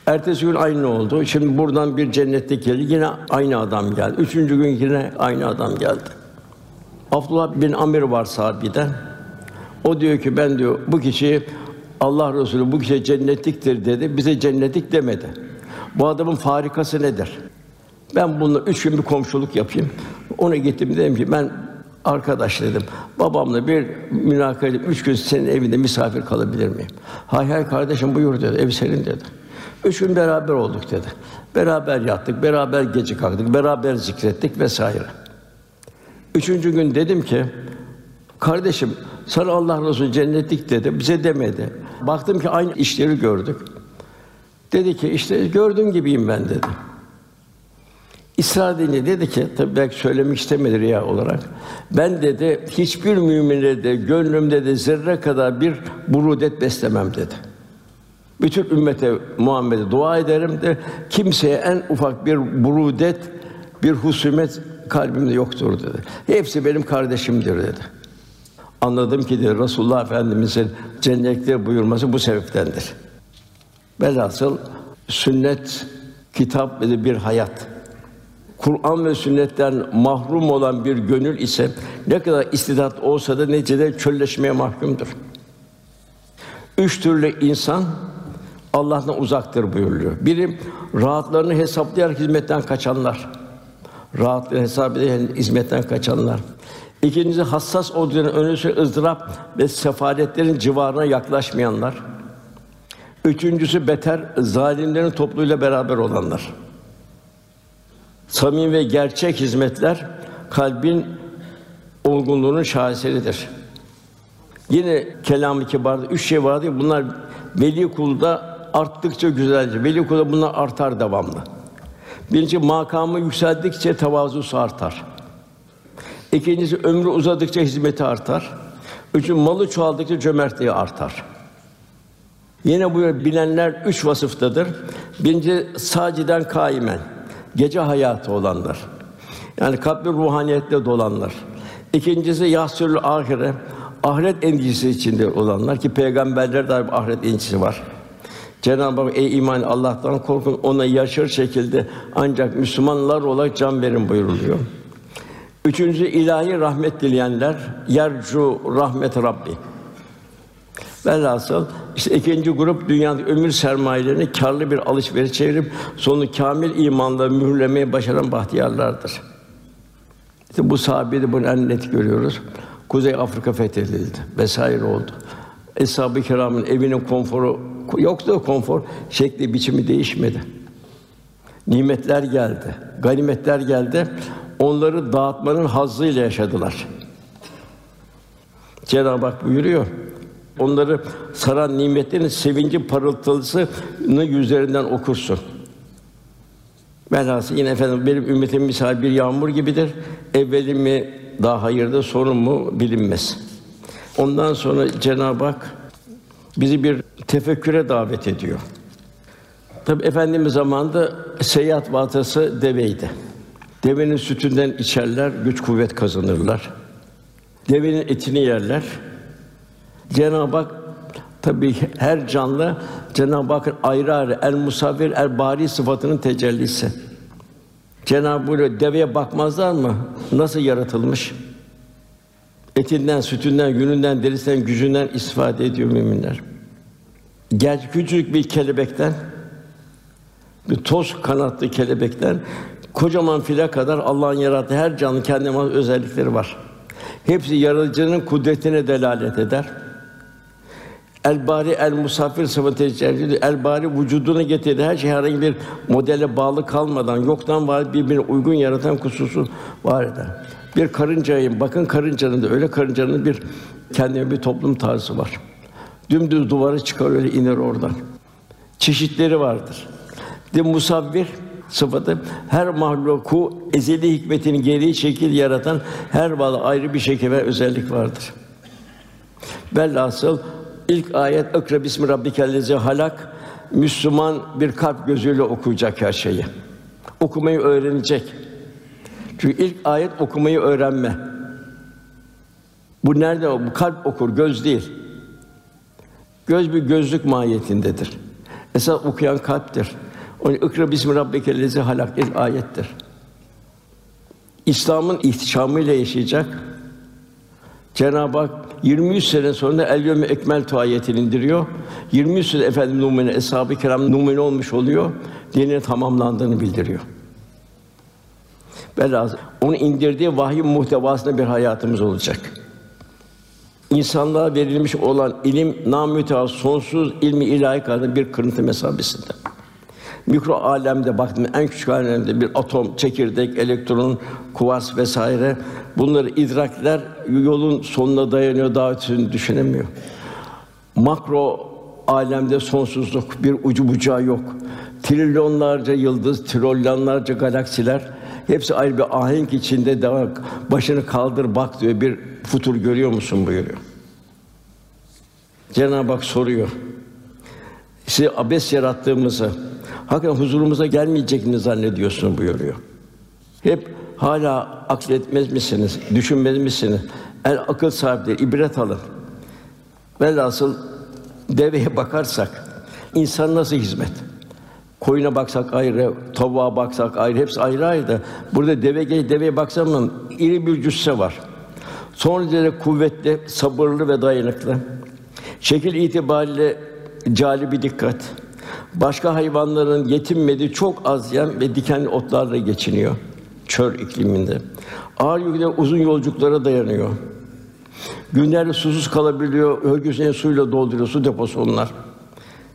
Ertesi gün aynı oldu. Şimdi buradan bir cennetlik geldi. Yine aynı adam geldi. Üçüncü gün yine aynı adam geldi. Abdullah bin Amir var sahabeden. O diyor ki ben diyor bu kişi Allah Resulü bu kişi cennetliktir dedi. Bize cennetlik demedi. Bu adamın farikası nedir? Ben bununla üç gün bir komşuluk yapayım. Ona gittim dedim ki ben arkadaş dedim. Babamla bir münakaşa üç gün senin evinde misafir kalabilir miyim? Hay hay kardeşim buyur dedi. Ev senin dedi. Üç gün beraber olduk dedi. Beraber yattık, beraber gece kalktık, beraber zikrettik vesaire. Üçüncü gün dedim ki, kardeşim sana Allah Resulü cennetlik dedi, bize demedi. Baktım ki aynı işleri gördük. Dedi ki işte gördüğün gibiyim ben dedi. İsra deyince dedi ki, tabii belki söylemek istemedi riya olarak. Ben dedi, hiçbir mümine de gönlümde de zerre kadar bir burudet beslemem dedi. Bütün ümmete Muhammed'e dua ederim de kimseye en ufak bir burudet, bir husumet kalbimde yoktur dedi. Hepsi benim kardeşimdir dedi. Anladım ki dedi Resulullah Efendimizin cennette buyurması bu sebeptendir. Velhasıl sünnet kitap ve bir hayat. Kur'an ve sünnetten mahrum olan bir gönül ise ne kadar istidat olsa da neticede çölleşmeye mahkumdur. Üç türlü insan Allah'tan uzaktır buyuruluyor. Biri rahatlarını hesaplayarak hizmetten kaçanlar. Rahatlığı hesap ederek hizmetten kaçanlar. İkincisi hassas olduğunu önü süre ızdırap ve sefaletlerin civarına yaklaşmayanlar. Üçüncüsü beter zalimlerin topluluğuyla beraber olanlar. Samimi ve gerçek hizmetler kalbin olgunluğunun şaheseridir. Yine kelam-ı kibarda üç şey vardı. Bunlar veli kulda arttıkça güzelce. Veli kulda bunlar artar devamlı. Birinci makamı yükseldikçe tevazusu artar. İkincisi ömrü uzadıkça hizmeti artar. Üçüncü malı çoğaldıkça cömertliği artar. Yine bu bilenler üç vasıftadır. Birinci saciden kaimen, gece hayatı olanlar. Yani kalbi ruhaniyetle dolanlar. İkincisi yahsül ahire, ahiret endişesi içinde olanlar ki peygamberler de ahiret endişesi var. Cenab-ı Hak ey iman Allah'tan korkun ona yaşar şekilde ancak Müslümanlar olarak can verin buyuruluyor. Üçüncü ilahi rahmet dileyenler yercu rahmet Rabbi. Velhasıl işte ikinci grup dünyada ömür sermayelerini karlı bir alışveriş çevirip sonu kamil imanla mühürlemeyi başaran bahtiyarlardır. İşte bu sahabede bunu en net görüyoruz. Kuzey Afrika fethedildi vesaire oldu. Eshab-ı Kiram'ın evinin konforu yoktu konfor, şekli biçimi değişmedi. Nimetler geldi, ganimetler geldi. Onları dağıtmanın hazzıyla yaşadılar. Cenab-ı Hak buyuruyor. Onları saran nimetlerin sevinci parıltısını yüzlerinden okursun. Velhasıl yine efendim benim ümmetim misal bir yağmur gibidir. Evveli mi daha hayırda sorun mu bilinmez. Ondan sonra Cenab-ı Hak bizi bir tefekküre davet ediyor. Tabi Efendimiz zamanında seyahat vatası deveydi. Devenin sütünden içerler, güç kuvvet kazanırlar. Devenin etini yerler. Cenab-ı Hak tabi her canlı Cenab-ı Hakk'ın ayrı ayrı el musavvir el bari sıfatının tecellisi. Cenab-ı Hak deveye bakmazlar mı? Nasıl yaratılmış? Etinden, sütünden, yününden, derisinden, gücünden istifade ediyor müminler. Gel küçük bir kelebekten bir toz kanatlı kelebekten kocaman file kadar Allah'ın yarattığı her canlı kendine has özellikleri var. Hepsi yaratıcının kudretine delalet eder. El bari el musafir sıfatı tecelli el bari vücuduna getirdiği her şey herhangi bir modele bağlı kalmadan yoktan var birbirine uygun yaratan kususu var eder. Bir karıncayım. Bakın karıncanın da öyle karıncanın bir kendine bir toplum tarzı var. Dümdüz duvara çıkar öyle iner oradan. Çeşitleri vardır. De musavvir sıfatı her mahluku ezeli hikmetini geri şekil yaratan her varlığa ayrı bir şekil ve özellik vardır. Velhasıl ilk ayet "Ekra bismi rabbikellezi halak" Müslüman bir kalp gözüyle okuyacak her şeyi. Okumayı öğrenecek. Çünkü ilk ayet okumayı öğrenme. Bu nerede? Bu kalp okur, göz değil. Göz bir gözlük mahiyetindedir. Esas okuyan kalptir. Onun ikra bismi rabbikellezi halak ilk ayettir. İslam'ın ihtişamıyla yaşayacak. Cenab-ı Hak 23 sene sonra el yevme ekmeltu ayetini indiriyor. 23 sene efendim numune eshab-ı kiram numune olmuş oluyor. Dinin tamamlandığını bildiriyor. Velhâsıl onun indirdiği vahiy muhtevasında bir hayatımız olacak. İnsanlığa verilmiş olan ilim namütevazı sonsuz ilmi ilahi kadar bir kırıntı mesabesinde. Mikro alemde baktım en küçük alemde bir atom, çekirdek, elektron, kuvars vesaire bunları idrakler yolun sonuna dayanıyor, daha ötesini düşünemiyor. Makro alemde sonsuzluk, bir ucu bucağı yok. Trilyonlarca yıldız, trilyonlarca galaksiler hepsi ayrı bir ahenk içinde devam. Başını kaldır bak diyor. Bir futur görüyor musun buyuruyor. Cenab-ı Hak soruyor. Sizi abes yarattığımızı, hakikaten huzurumuza gelmeyecek mi zannediyorsun buyuruyor. Hep hala akletmez misiniz, düşünmez misiniz? El akıl sahipleri ibret alın. Velhasıl deveye bakarsak insan nasıl hizmet? Koyuna baksak ayrı, tavuğa baksak ayrı, hepsi ayrı ayrı da burada deve gel deveye baksam iri bir cüsse var. Son derece kuvvetli, sabırlı ve dayanıklı. Şekil itibariyle cali bir dikkat. Başka hayvanların yetinmediği çok az yem ve dikenli otlarla geçiniyor çöl ikliminde. Ağır yükle uzun yolculuklara dayanıyor. Günlerce susuz kalabiliyor, örgüsünü suyla dolduruyor, su deposu onlar.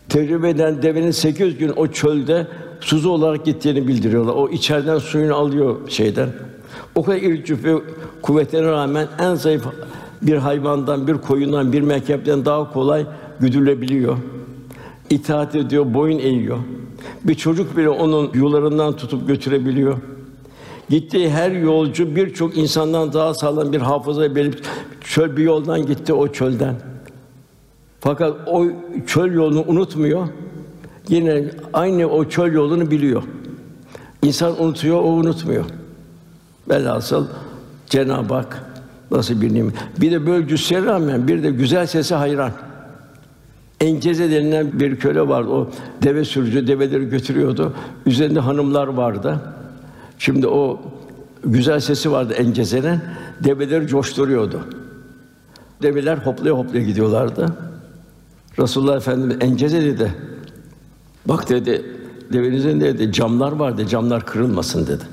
Tecrübe eden devenin 800 gün o çölde suzu olarak gittiğini bildiriyorlar. O içeriden suyunu alıyor şeyden. O kadar iri cüfe kuvvetlerine rağmen en zayıf bir hayvandan, bir koyundan, bir merkepten daha kolay güdülebiliyor. İtaat ediyor, boyun eğiyor. Bir çocuk bile onun yularından tutup götürebiliyor. Gittiği her yolcu birçok insandan daha sağlam bir hafıza belip çöl bir yoldan gitti o çölden. Fakat o çöl yolunu unutmuyor. Yine aynı o çöl yolunu biliyor. İnsan unutuyor, o unutmuyor. Velhasıl Cenab-ı Hak nasıl bir nimet. Bir de böyle cüsseye rağmen bir de güzel sesi hayran. Enceze denilen bir köle vardı. O deve sürücü develeri götürüyordu. Üzerinde hanımlar vardı. Şimdi o güzel sesi vardı Enceze'nin. Develeri coşturuyordu. Develer hoplaya hoplaya gidiyorlardı. Resulullah Efendimiz Enceze dedi. Bak dedi, devenizin dedi camlar vardı, camlar kırılmasın dedi.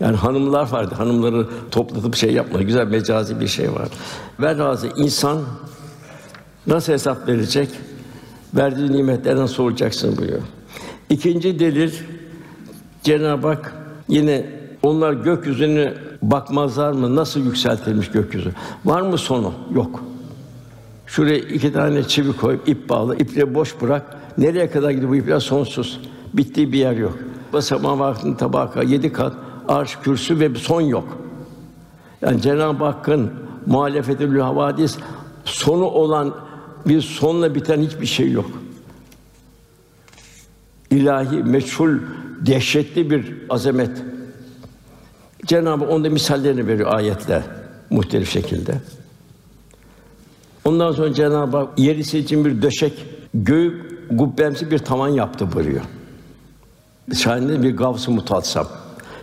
Yani hanımlar vardı, hanımları toplatıp şey yapma, güzel mecazi bir şey var. Velhâsıl insan nasıl hesap verecek? Verdiği nimetlerden soracaksın buyuruyor. İkinci delil Cenab-ı Hak yine onlar gökyüzüne bakmazlar mı? Nasıl yükseltilmiş gökyüzü? Var mı sonu? Yok. Şuraya iki tane çivi koyup ip bağlı, iple boş bırak. Nereye kadar gidiyor bu ipler? Sonsuz. Bittiği bir yer yok. Sebba semavatın tabaka yedi kat arş kürsü ve son yok. Yani Cenab-ı Hakk'ın muhalefetül havadis sonu olan bir sonla biten hiçbir şey yok. İlahi meçhul dehşetli bir azamet. Cenab-ı onda misallerini veriyor ayetle muhtelif şekilde. Ondan sonra Cenab-ı Hak yerisi için bir döşek, göğü gubbemsi bir tavan yaptı buyuruyor. Şahane bir gavs-ı mutatsam.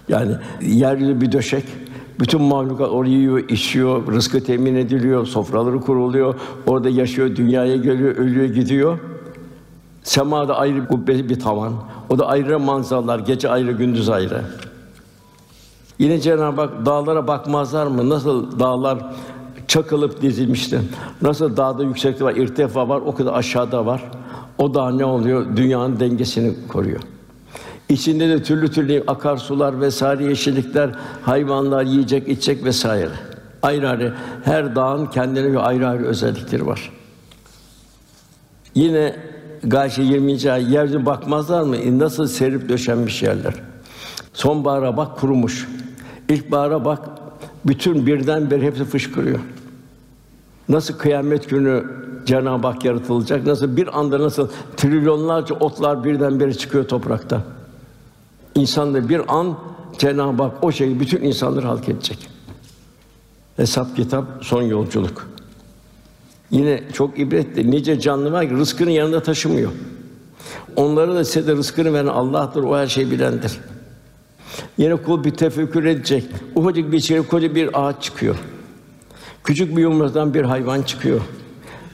Yani yeryüzü bir döşek, bütün mahlukat orayı yiyor, içiyor, rızkı temin ediliyor, sofraları kuruluyor, orada yaşıyor, dünyaya geliyor, ölüyor, gidiyor. Semada ayrı kubbe bir tavan. O da ayrı manzaralar, gece ayrı, gündüz ayrı. Yine Cenab-ı Hak dağlara bakmazlar mı? Nasıl dağlar çakılıp dizilmişti. Nasıl dağda yükseklik var, irtifa var, o kadar aşağıda var. O dağ ne oluyor? Dünyanın dengesini koruyor. İçinde de türlü türlü akarsular vesaire yeşillikler, hayvanlar yiyecek, içecek vesaire. Ayrı ayrı her dağın kendine bir ayrı ayrı özellikleri var. Yine Gâşi 20. ay yeryüzüne bakmazlar mı? Nasıl serip döşenmiş yerler. Sonbahara bak kurumuş. İlkbahara bak bütün birden bir hepsi fışkırıyor. Nasıl kıyamet günü Cenab-ı Hak yaratılacak? Nasıl bir anda nasıl trilyonlarca otlar birden bire çıkıyor toprakta? İnsan da bir an Cenab-ı Hak o şeyi bütün insanları halk edecek. Hesap kitap son yolculuk. Yine çok ibretli. Nice canlı var ki rızkını yanında taşımıyor. Onlara da size de rızkını veren Allah'tır. O her şeyi bilendir. Yine kul bir tefekkür edecek. Ufacık bir içeri koca bir ağaç çıkıyor. Küçük bir yumurtadan bir hayvan çıkıyor.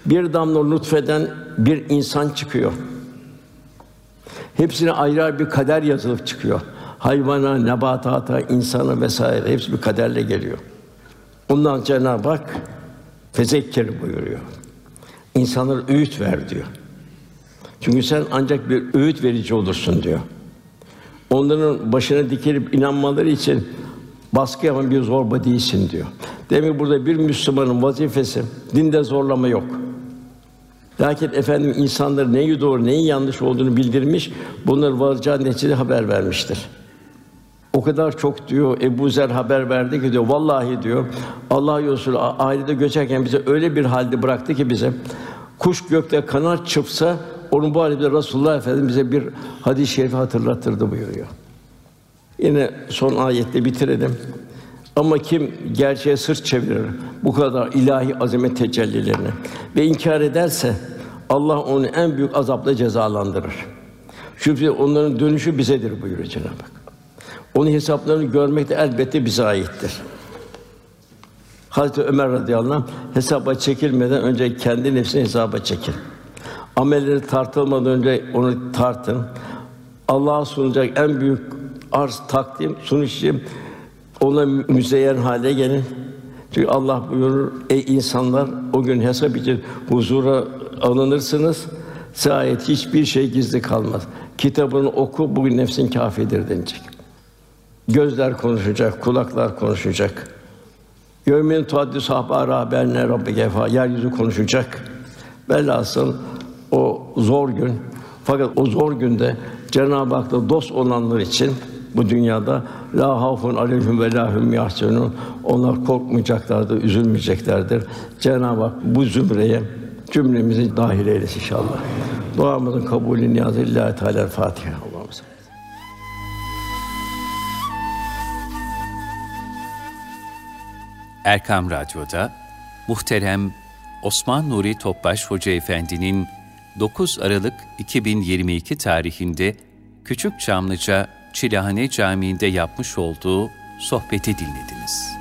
Bir damla nutfeden bir insan çıkıyor. Hepsine ayrı bir kader yazılıp çıkıyor. Hayvana, nebatata, insana vesaire hepsi bir kaderle geliyor. Ondan Cenab-ı Hak fezekkir buyuruyor. İnsanlara öğüt ver diyor. Çünkü sen ancak bir öğüt verici olursun diyor. Onların başına dikilip inanmaları için baskı yapan bir zorba değilsin diyor. Demek burada bir Müslümanın vazifesi dinde zorlama yok. Lakin efendim insanlar neyi doğru, neyi yanlış olduğunu bildirmiş, bunları varacağı neticede haber vermiştir. O kadar çok diyor Ebu Zer haber verdi ki diyor vallahi diyor Allah Resulü ailede göçerken bize öyle bir halde bıraktı ki bize kuş gökte kanat çırpsa onun bu halde Resulullah Efendimiz bize bir hadis-i şerifi hatırlatırdı buyuruyor. Yine son ayette bitirelim. Ama kim gerçeğe sırt çevirir bu kadar ilahi azamet tecellilerini ve inkar ederse Allah onu en büyük azapla cezalandırır. Şüphesiz onların dönüşü bizedir buyuruyor Cenab-ı Hak. Onun hesaplarını görmek de elbette bize aittir. Hazreti Ömer radıyallahu anh hesaba çekilmeden önce kendi nefsini hesaba çekin. Amelleri tartılmadan önce onu tartın. Allah'a sunacak en büyük arz takdim sunuşu ona müzeyyen hale gelin. Çünkü Allah buyurur, ey insanlar o gün hesap için huzura alınırsınız. Size hiçbir şey gizli kalmaz. Kitabını oku, bugün nefsin kâfidir denecek. Gözler konuşacak, kulaklar konuşacak. Yevmin tuhaddis habara benne rabbi gefa yeryüzü konuşacak. Velhasıl o zor gün fakat o zor günde Cenab-ı Hak'la dost olanlar için bu dünyada la hafun aleyhim ve la hum yahzunun onlar korkmayacaklardır, üzülmeyeceklerdir. Cenab-ı Hak bu zümreye cümlemizi dahil eylesin inşallah. Duamızın kabulü niyazı lillahi teala Fatiha. Allah'ım Erkam Radyo'da muhterem Osman Nuri Topbaş Hoca Efendi'nin 9 Aralık 2022 tarihinde Küçük Çamlıca Çilahane Camii'nde yapmış olduğu sohbeti dinlediniz.